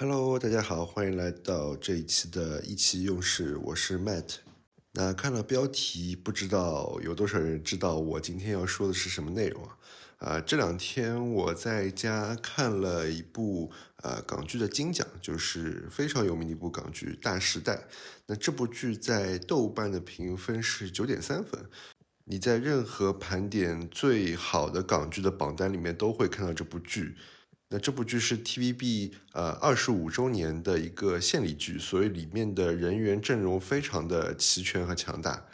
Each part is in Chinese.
Hello，大家好，欢迎来到这一期的意气用事，我是 Matt。那看了标题，不知道有多少人知道我今天要说的是什么内容啊？啊，这两天我在家看了一部呃港剧的金奖，就是非常有名的一部港剧《大时代》。那这部剧在豆瓣的评分是九点三分，你在任何盘点最好的港剧的榜单里面都会看到这部剧。那这部剧是 TVB 呃二十五周年的一个献礼剧，所以里面的人员阵容非常的齐全和强大。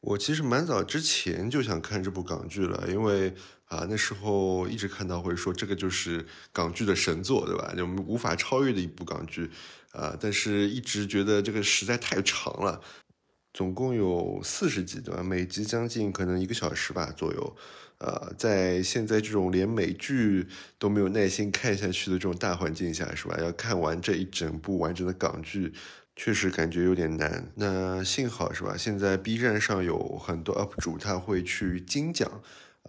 我其实蛮早之前就想看这部港剧了，因为啊那时候一直看到会说这个就是港剧的神作，对吧？就无法超越的一部港剧啊，但是一直觉得这个实在太长了，总共有四十集，对吧？每集将近可能一个小时吧左右。呃，在现在这种连美剧都没有耐心看下去的这种大环境下，是吧？要看完这一整部完整的港剧，确实感觉有点难。那幸好是吧？现在 B 站上有很多 UP 主，他会去精讲，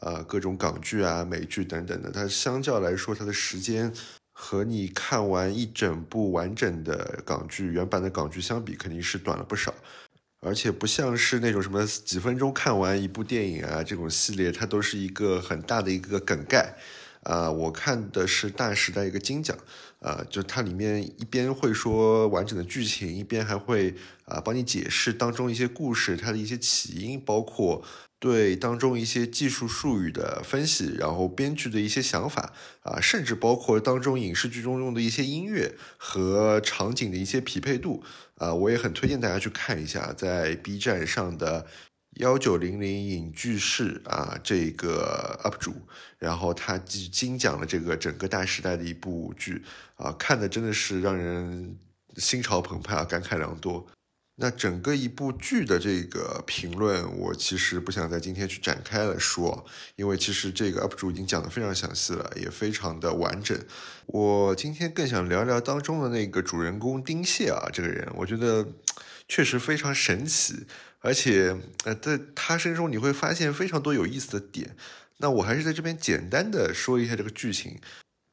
呃，各种港剧啊、美剧等等的。它相较来说，它的时间和你看完一整部完整的港剧、原版的港剧相比，肯定是短了不少。而且不像是那种什么几分钟看完一部电影啊这种系列，它都是一个很大的一个梗概，啊，我看的是大时代一个金奖，啊，就它里面一边会说完整的剧情，一边还会啊帮你解释当中一些故事它的一些起因，包括。对当中一些技术术语的分析，然后编剧的一些想法啊，甚至包括当中影视剧中用的一些音乐和场景的一些匹配度啊，我也很推荐大家去看一下，在 B 站上的幺九零零影剧室啊这个 UP 主，然后他精讲了这个整个大时代的一部剧啊，看的真的是让人心潮澎湃啊，感慨良多。那整个一部剧的这个评论，我其实不想在今天去展开了说，因为其实这个 UP 主已经讲的非常详细了，也非常的完整。我今天更想聊聊当中的那个主人公丁蟹啊，这个人，我觉得确实非常神奇，而且呃，在他身上你会发现非常多有意思的点。那我还是在这边简单的说一下这个剧情。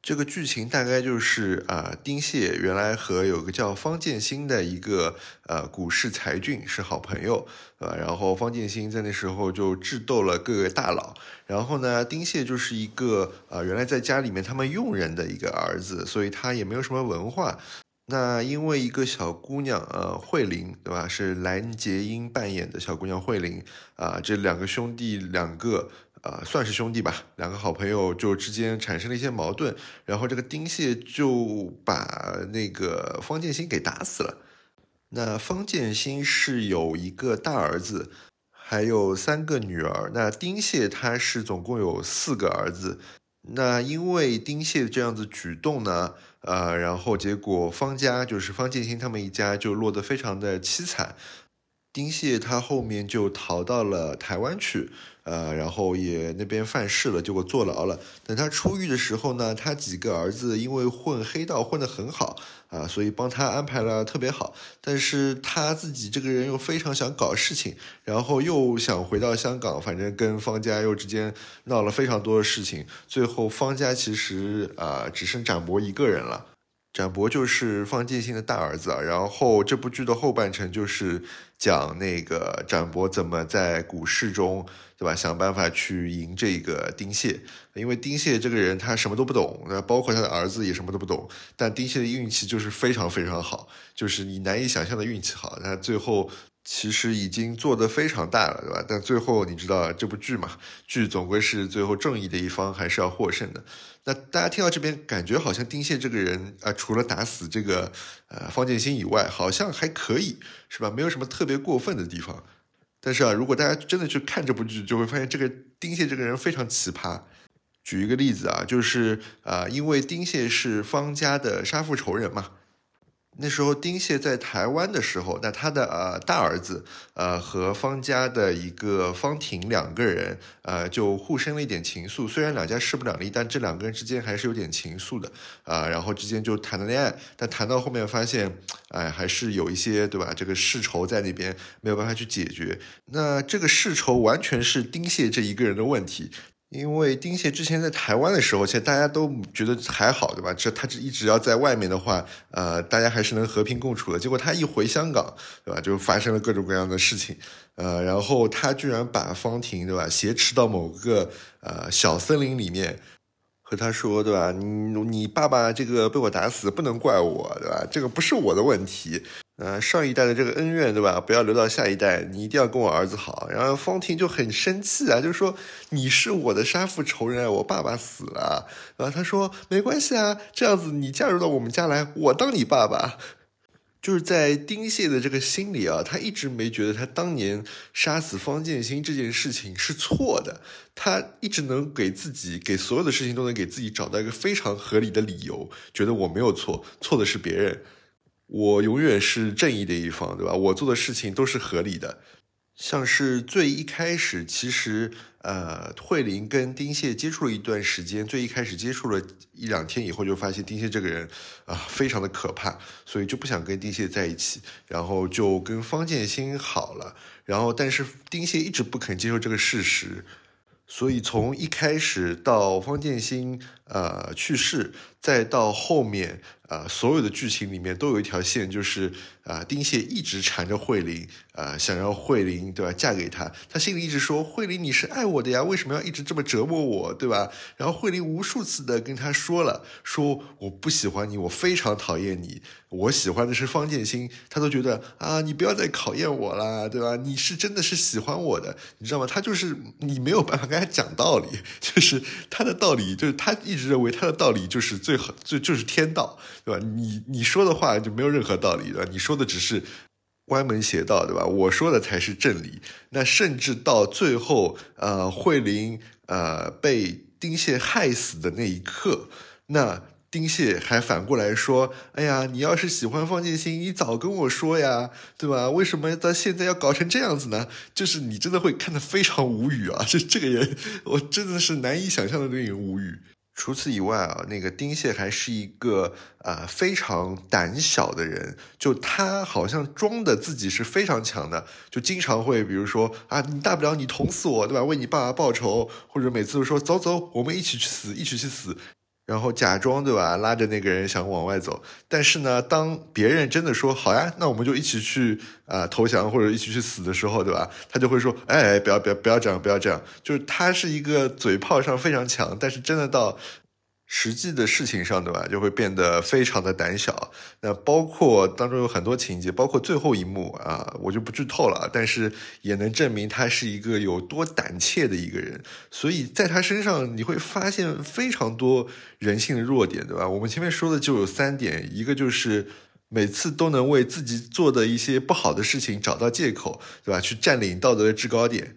这个剧情大概就是啊，丁蟹原来和有个叫方建新的一个呃股市才俊是好朋友，呃，然后方建新在那时候就智斗了各个大佬，然后呢，丁蟹就是一个呃原来在家里面他们佣人的一个儿子，所以他也没有什么文化。那因为一个小姑娘呃慧玲对吧，是蓝洁瑛扮演的小姑娘慧玲啊，这两个兄弟两个。呃，算是兄弟吧，两个好朋友就之间产生了一些矛盾，然后这个丁蟹就把那个方建新给打死了。那方建新是有一个大儿子，还有三个女儿。那丁蟹他是总共有四个儿子。那因为丁蟹这样子举动呢，呃，然后结果方家就是方建新他们一家就落得非常的凄惨。丁蟹他后面就逃到了台湾去，呃，然后也那边犯事了，结果坐牢了。等他出狱的时候呢，他几个儿子因为混黑道混得很好啊，所以帮他安排了特别好。但是他自己这个人又非常想搞事情，然后又想回到香港，反正跟方家又之间闹了非常多的事情。最后方家其实啊，只剩展博一个人了。展博就是方建新的大儿子啊，然后这部剧的后半程就是讲那个展博怎么在股市中，对吧？想办法去赢这个丁蟹，因为丁蟹这个人他什么都不懂，那包括他的儿子也什么都不懂，但丁蟹的运气就是非常非常好，就是你难以想象的运气好，他最后。其实已经做得非常大了，对吧？但最后你知道这部剧嘛？剧总归是最后正义的一方还是要获胜的。那大家听到这边，感觉好像丁蟹这个人啊，除了打死这个呃方建新以外，好像还可以，是吧？没有什么特别过分的地方。但是啊，如果大家真的去看这部剧，就会发现这个丁蟹这个人非常奇葩。举一个例子啊，就是啊，因为丁蟹是方家的杀父仇人嘛。那时候丁蟹在台湾的时候，那他的呃大儿子呃和方家的一个方婷两个人呃就互生了一点情愫，虽然两家势不两立，但这两个人之间还是有点情愫的啊。然后之间就谈了恋爱，但谈到后面发现，哎，还是有一些对吧？这个世仇在那边没有办法去解决。那这个世仇完全是丁蟹这一个人的问题。因为丁蟹之前在台湾的时候，其实大家都觉得还好，对吧？这他一直要在外面的话，呃，大家还是能和平共处的。结果他一回香港，对吧？就发生了各种各样的事情，呃，然后他居然把方婷，对吧？挟持到某个呃小森林里面，和他说，对吧？你你爸爸这个被我打死，不能怪我，对吧？这个不是我的问题。呃，上一代的这个恩怨，对吧？不要留到下一代，你一定要跟我儿子好。然后方婷就很生气啊，就说你是我的杀父仇人，我爸爸死了。然后他说没关系啊，这样子你嫁入到我们家来，我当你爸爸。就是在丁蟹的这个心里啊，他一直没觉得他当年杀死方建新这件事情是错的，他一直能给自己给所有的事情都能给自己找到一个非常合理的理由，觉得我没有错，错的是别人。我永远是正义的一方，对吧？我做的事情都是合理的。像是最一开始，其实呃，慧玲跟丁蟹接触了一段时间，最一开始接触了一两天以后，就发现丁蟹这个人啊，非常的可怕，所以就不想跟丁蟹在一起，然后就跟方建新好了。然后，但是丁蟹一直不肯接受这个事实，所以从一开始到方建新呃去世，再到后面。啊，所有的剧情里面都有一条线，就是啊，丁蟹一直缠着慧玲，啊，想让慧玲对吧嫁给他。他心里一直说，慧玲你是爱我的呀，为什么要一直这么折磨我，对吧？然后慧玲无数次的跟他说了，说我不喜欢你，我非常讨厌你，我喜欢的是方建新。他都觉得啊，你不要再考验我了，对吧？你是真的是喜欢我的，你知道吗？他就是你没有办法跟他讲道理，就是他的道理，就是他一直认为他的道理就是最好，最就是天道。对吧？你你说的话就没有任何道理，对吧？你说的只是歪门邪道，对吧？我说的才是正理。那甚至到最后，呃，慧玲呃被丁蟹害死的那一刻，那丁蟹还反过来说：“哎呀，你要是喜欢方建新，你早跟我说呀，对吧？为什么到现在要搞成这样子呢？就是你真的会看得非常无语啊！这这个人，我真的是难以想象的令人无语。”除此以外啊，那个丁蟹还是一个啊非常胆小的人，就他好像装的自己是非常强的，就经常会比如说啊，你大不了你捅死我，对吧？为你爸爸报仇，或者每次都说走走，我们一起去死，一起去死。然后假装对吧，拉着那个人想往外走，但是呢，当别人真的说好呀，那我们就一起去啊投降或者一起去死的时候，对吧？他就会说，哎，不要不要不要这样，不要这样。就是他是一个嘴炮上非常强，但是真的到。实际的事情上，对吧，就会变得非常的胆小。那包括当中有很多情节，包括最后一幕啊，我就不剧透了。但是也能证明他是一个有多胆怯的一个人。所以在他身上，你会发现非常多人性的弱点，对吧？我们前面说的就有三点，一个就是每次都能为自己做的一些不好的事情找到借口，对吧？去占领道德的制高点。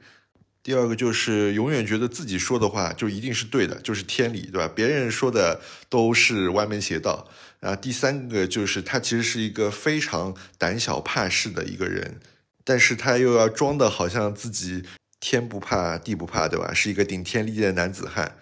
第二个就是永远觉得自己说的话就一定是对的，就是天理，对吧？别人说的都是歪门邪道。然后第三个就是他其实是一个非常胆小怕事的一个人，但是他又要装的好像自己天不怕地不怕，对吧？是一个顶天立地的男子汉。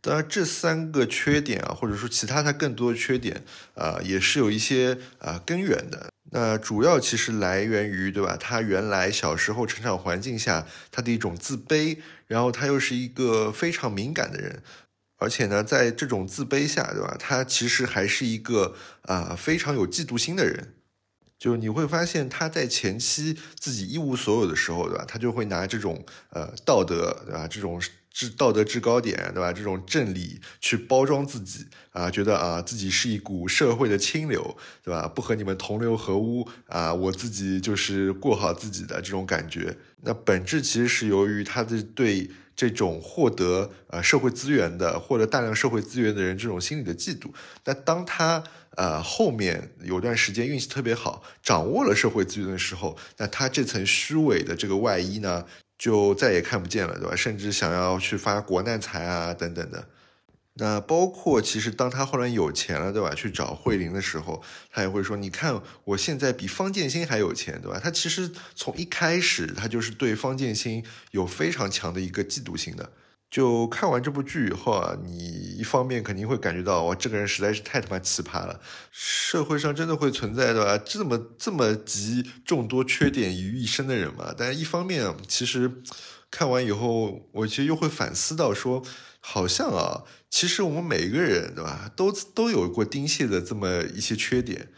当然，这三个缺点啊，或者说其他他更多的缺点啊，也是有一些啊根源的。那主要其实来源于，对吧？他原来小时候成长环境下，他的一种自卑，然后他又是一个非常敏感的人，而且呢，在这种自卑下，对吧？他其实还是一个啊非常有嫉妒心的人。就你会发现，他在前期自己一无所有的时候，对吧？他就会拿这种呃道德，对吧？这种。制道德制高点，对吧？这种正理去包装自己啊，觉得啊自己是一股社会的清流，对吧？不和你们同流合污啊，我自己就是过好自己的这种感觉。那本质其实是由于他的对这种获得呃社会资源的、获得大量社会资源的人这种心理的嫉妒。那当他呃后面有段时间运气特别好，掌握了社会资源的时候，那他这层虚伪的这个外衣呢？就再也看不见了，对吧？甚至想要去发国难财啊，等等的。那包括其实当他后来有钱了，对吧？去找慧玲的时候，他也会说：“你看，我现在比方建新还有钱，对吧？”他其实从一开始，他就是对方建新有非常强的一个嫉妒心的。就看完这部剧以后啊，你一方面肯定会感觉到哇，这个人实在是太他妈奇葩了，社会上真的会存在的这么这么集众多缺点于一身的人吗？但一方面，其实看完以后，我其实又会反思到说，好像啊，其实我们每一个人对吧，都都有过丁蟹的这么一些缺点。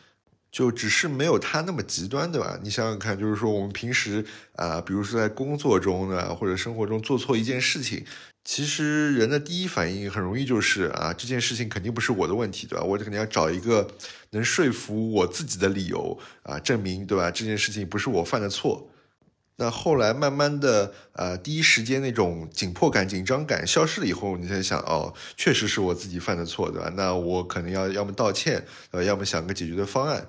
就只是没有他那么极端，对吧？你想想看，就是说我们平时啊，比如说在工作中呢，或者生活中做错一件事情，其实人的第一反应很容易就是啊，这件事情肯定不是我的问题，对吧？我肯定要找一个能说服我自己的理由啊，证明对吧？这件事情不是我犯的错。那后来慢慢的，呃，第一时间那种紧迫感、紧张感消失了以后，你才想，哦，确实是我自己犯的错，对吧？那我可能要要么道歉，呃，要么想个解决的方案。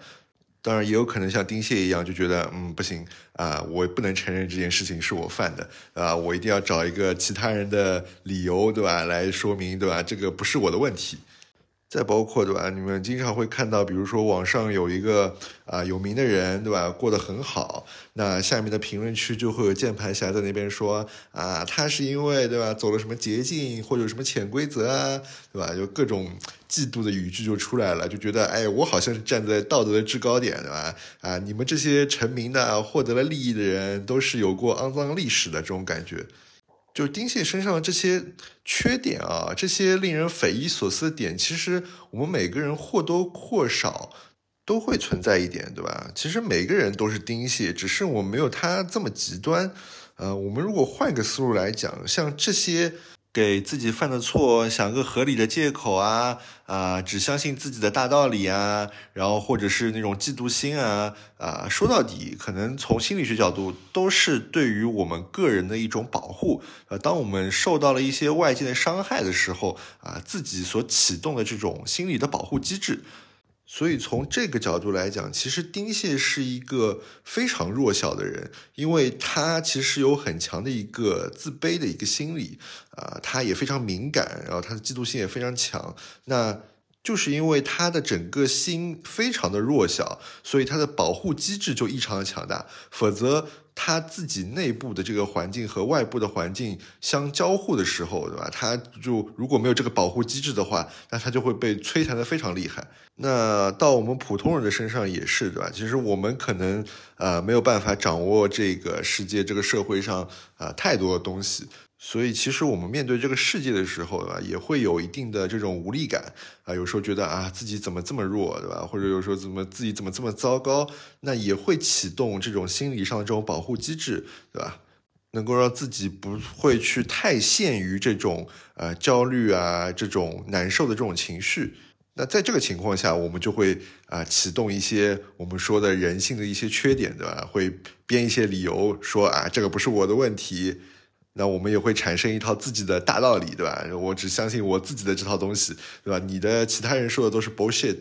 当然，也有可能像丁蟹一样，就觉得，嗯，不行啊，我不能承认这件事情是我犯的，啊，我一定要找一个其他人的理由，对吧？来说明，对吧？这个不是我的问题。再包括对吧？你们经常会看到，比如说网上有一个啊有名的人，对吧？过得很好，那下面的评论区就会有键盘侠在那边说啊，他是因为对吧走了什么捷径，或者什么潜规则啊，对吧？就各种嫉妒的语句就出来了，就觉得哎，我好像是站在道德的制高点，对吧？啊，你们这些成名的、获得了利益的人，都是有过肮脏历史的这种感觉。就丁蟹身上的这些缺点啊，这些令人匪夷所思的点，其实我们每个人或多或少都会存在一点，对吧？其实每个人都是丁蟹，只是我没有他这么极端。呃，我们如果换个思路来讲，像这些。给自己犯的错想个合理的借口啊啊，只相信自己的大道理啊，然后或者是那种嫉妒心啊啊，说到底，可能从心理学角度都是对于我们个人的一种保护。呃，当我们受到了一些外界的伤害的时候啊，自己所启动的这种心理的保护机制。所以从这个角度来讲，其实丁蟹是一个非常弱小的人，因为他其实有很强的一个自卑的一个心理，啊，他也非常敏感，然后他的嫉妒心也非常强。那就是因为他的整个心非常的弱小，所以他的保护机制就异常的强大，否则。他自己内部的这个环境和外部的环境相交互的时候，对吧？他就如果没有这个保护机制的话，那他就会被摧残的非常厉害。那到我们普通人的身上也是，对吧？其实我们可能呃没有办法掌握这个世界、这个社会上啊太多的东西。所以，其实我们面对这个世界的时候，对吧，也会有一定的这种无力感啊。有时候觉得啊，自己怎么这么弱，对吧？或者有时候怎么自己怎么这么糟糕，那也会启动这种心理上的这种保护机制，对吧？能够让自己不会去太陷于这种呃焦虑啊、这种难受的这种情绪。那在这个情况下，我们就会啊启动一些我们说的人性的一些缺点，对吧？会编一些理由说啊，这个不是我的问题。那我们也会产生一套自己的大道理，对吧？我只相信我自己的这套东西，对吧？你的其他人说的都是 bullshit。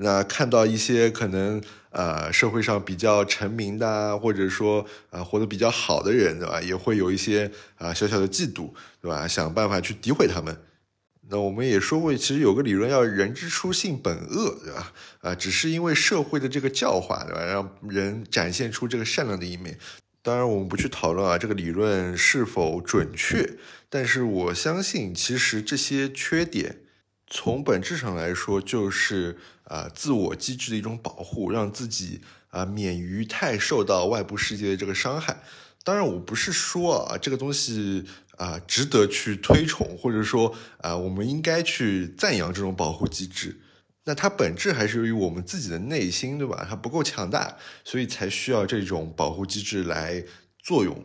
那看到一些可能呃社会上比较成名的，或者说啊活得比较好的人，对吧？也会有一些啊小小的嫉妒，对吧？想办法去诋毁他们。那我们也说过，其实有个理论叫“人之初，性本恶”，对吧？啊，只是因为社会的这个教化，对吧？让人展现出这个善良的一面。当然，我们不去讨论啊，这个理论是否准确。但是我相信，其实这些缺点，从本质上来说，就是啊自我机制的一种保护，让自己啊免于太受到外部世界的这个伤害。当然，我不是说啊这个东西啊值得去推崇，或者说啊我们应该去赞扬这种保护机制。那它本质还是由于我们自己的内心，对吧？它不够强大，所以才需要这种保护机制来作用。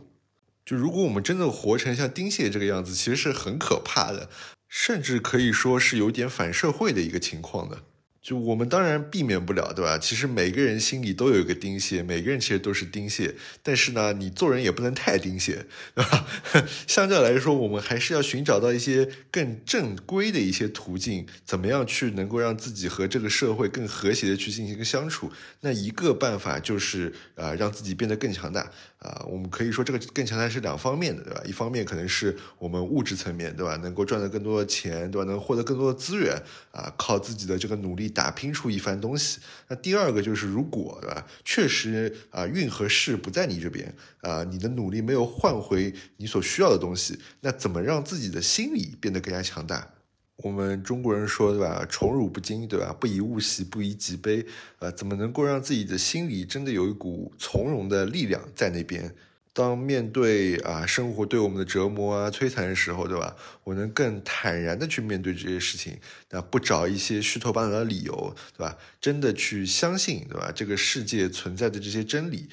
就如果我们真的活成像丁蟹这个样子，其实是很可怕的，甚至可以说是有点反社会的一个情况的。就我们当然避免不了，对吧？其实每个人心里都有一个丁蟹，每个人其实都是丁蟹。但是呢，你做人也不能太丁蟹，对吧？相较来说，我们还是要寻找到一些更正规的一些途径，怎么样去能够让自己和这个社会更和谐的去进行一个相处？那一个办法就是啊，让自己变得更强大。啊，我们可以说这个更强大是两方面的，对吧？一方面可能是我们物质层面，对吧？能够赚到更多的钱，对吧？能获得更多的资源，啊，靠自己的这个努力打拼出一番东西。那第二个就是，如果对吧，确实啊，运和势不在你这边，啊，你的努力没有换回你所需要的东西，那怎么让自己的心理变得更加强大？我们中国人说，对吧？宠辱不惊，对吧？不以物喜，不以己悲。呃，怎么能够让自己的心里真的有一股从容的力量在那边？当面对啊生活对我们的折磨啊摧残的时候，对吧？我能更坦然的去面对这些事情，那不找一些虚头巴脑的理由，对吧？真的去相信，对吧？这个世界存在的这些真理，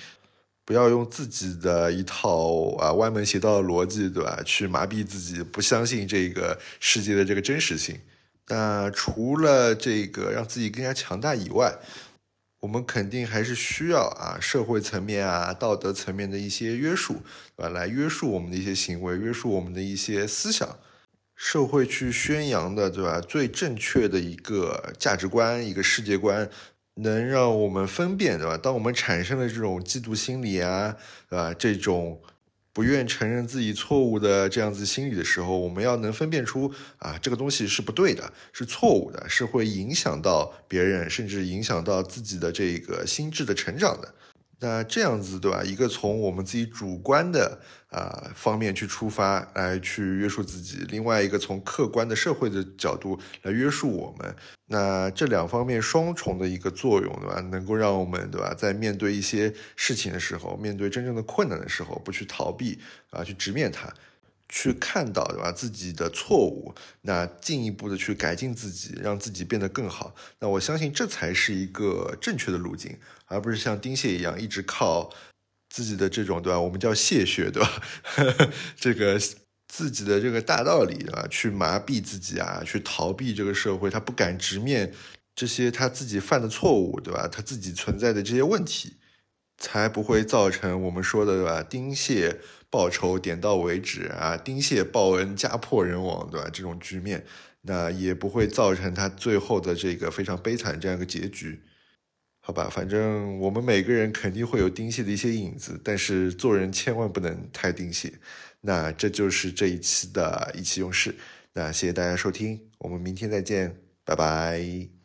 不要用自己的一套啊歪门邪道的逻辑，对吧？去麻痹自己，不相信这个世界的这个真实性。那除了这个让自己更加强大以外，我们肯定还是需要啊，社会层面啊、道德层面的一些约束，对吧？来约束我们的一些行为，约束我们的一些思想。社会去宣扬的，对吧？最正确的一个价值观、一个世界观，能让我们分辨，对吧？当我们产生了这种嫉妒心理啊，对吧？这种。不愿承认自己错误的这样子心理的时候，我们要能分辨出啊，这个东西是不对的，是错误的，是会影响到别人，甚至影响到自己的这个心智的成长的。那这样子对吧？一个从我们自己主观的啊方面去出发来去约束自己，另外一个从客观的社会的角度来约束我们。那这两方面双重的一个作用对吧？能够让我们对吧，在面对一些事情的时候，面对真正的困难的时候，不去逃避啊，去直面它。去看到对吧自己的错误，那进一步的去改进自己，让自己变得更好。那我相信这才是一个正确的路径，而不是像丁蟹一样一直靠自己的这种对吧？我们叫蟹穴对吧？这个自己的这个大道理啊，去麻痹自己啊，去逃避这个社会，他不敢直面这些他自己犯的错误对吧？他自己存在的这些问题。才不会造成我们说的对吧？丁蟹报仇点到为止啊，丁蟹报恩家破人亡，对吧？这种局面，那也不会造成他最后的这个非常悲惨这样一个结局，好吧？反正我们每个人肯定会有丁蟹的一些影子，但是做人千万不能太丁蟹。那这就是这一期的意气用事，那谢谢大家收听，我们明天再见，拜拜。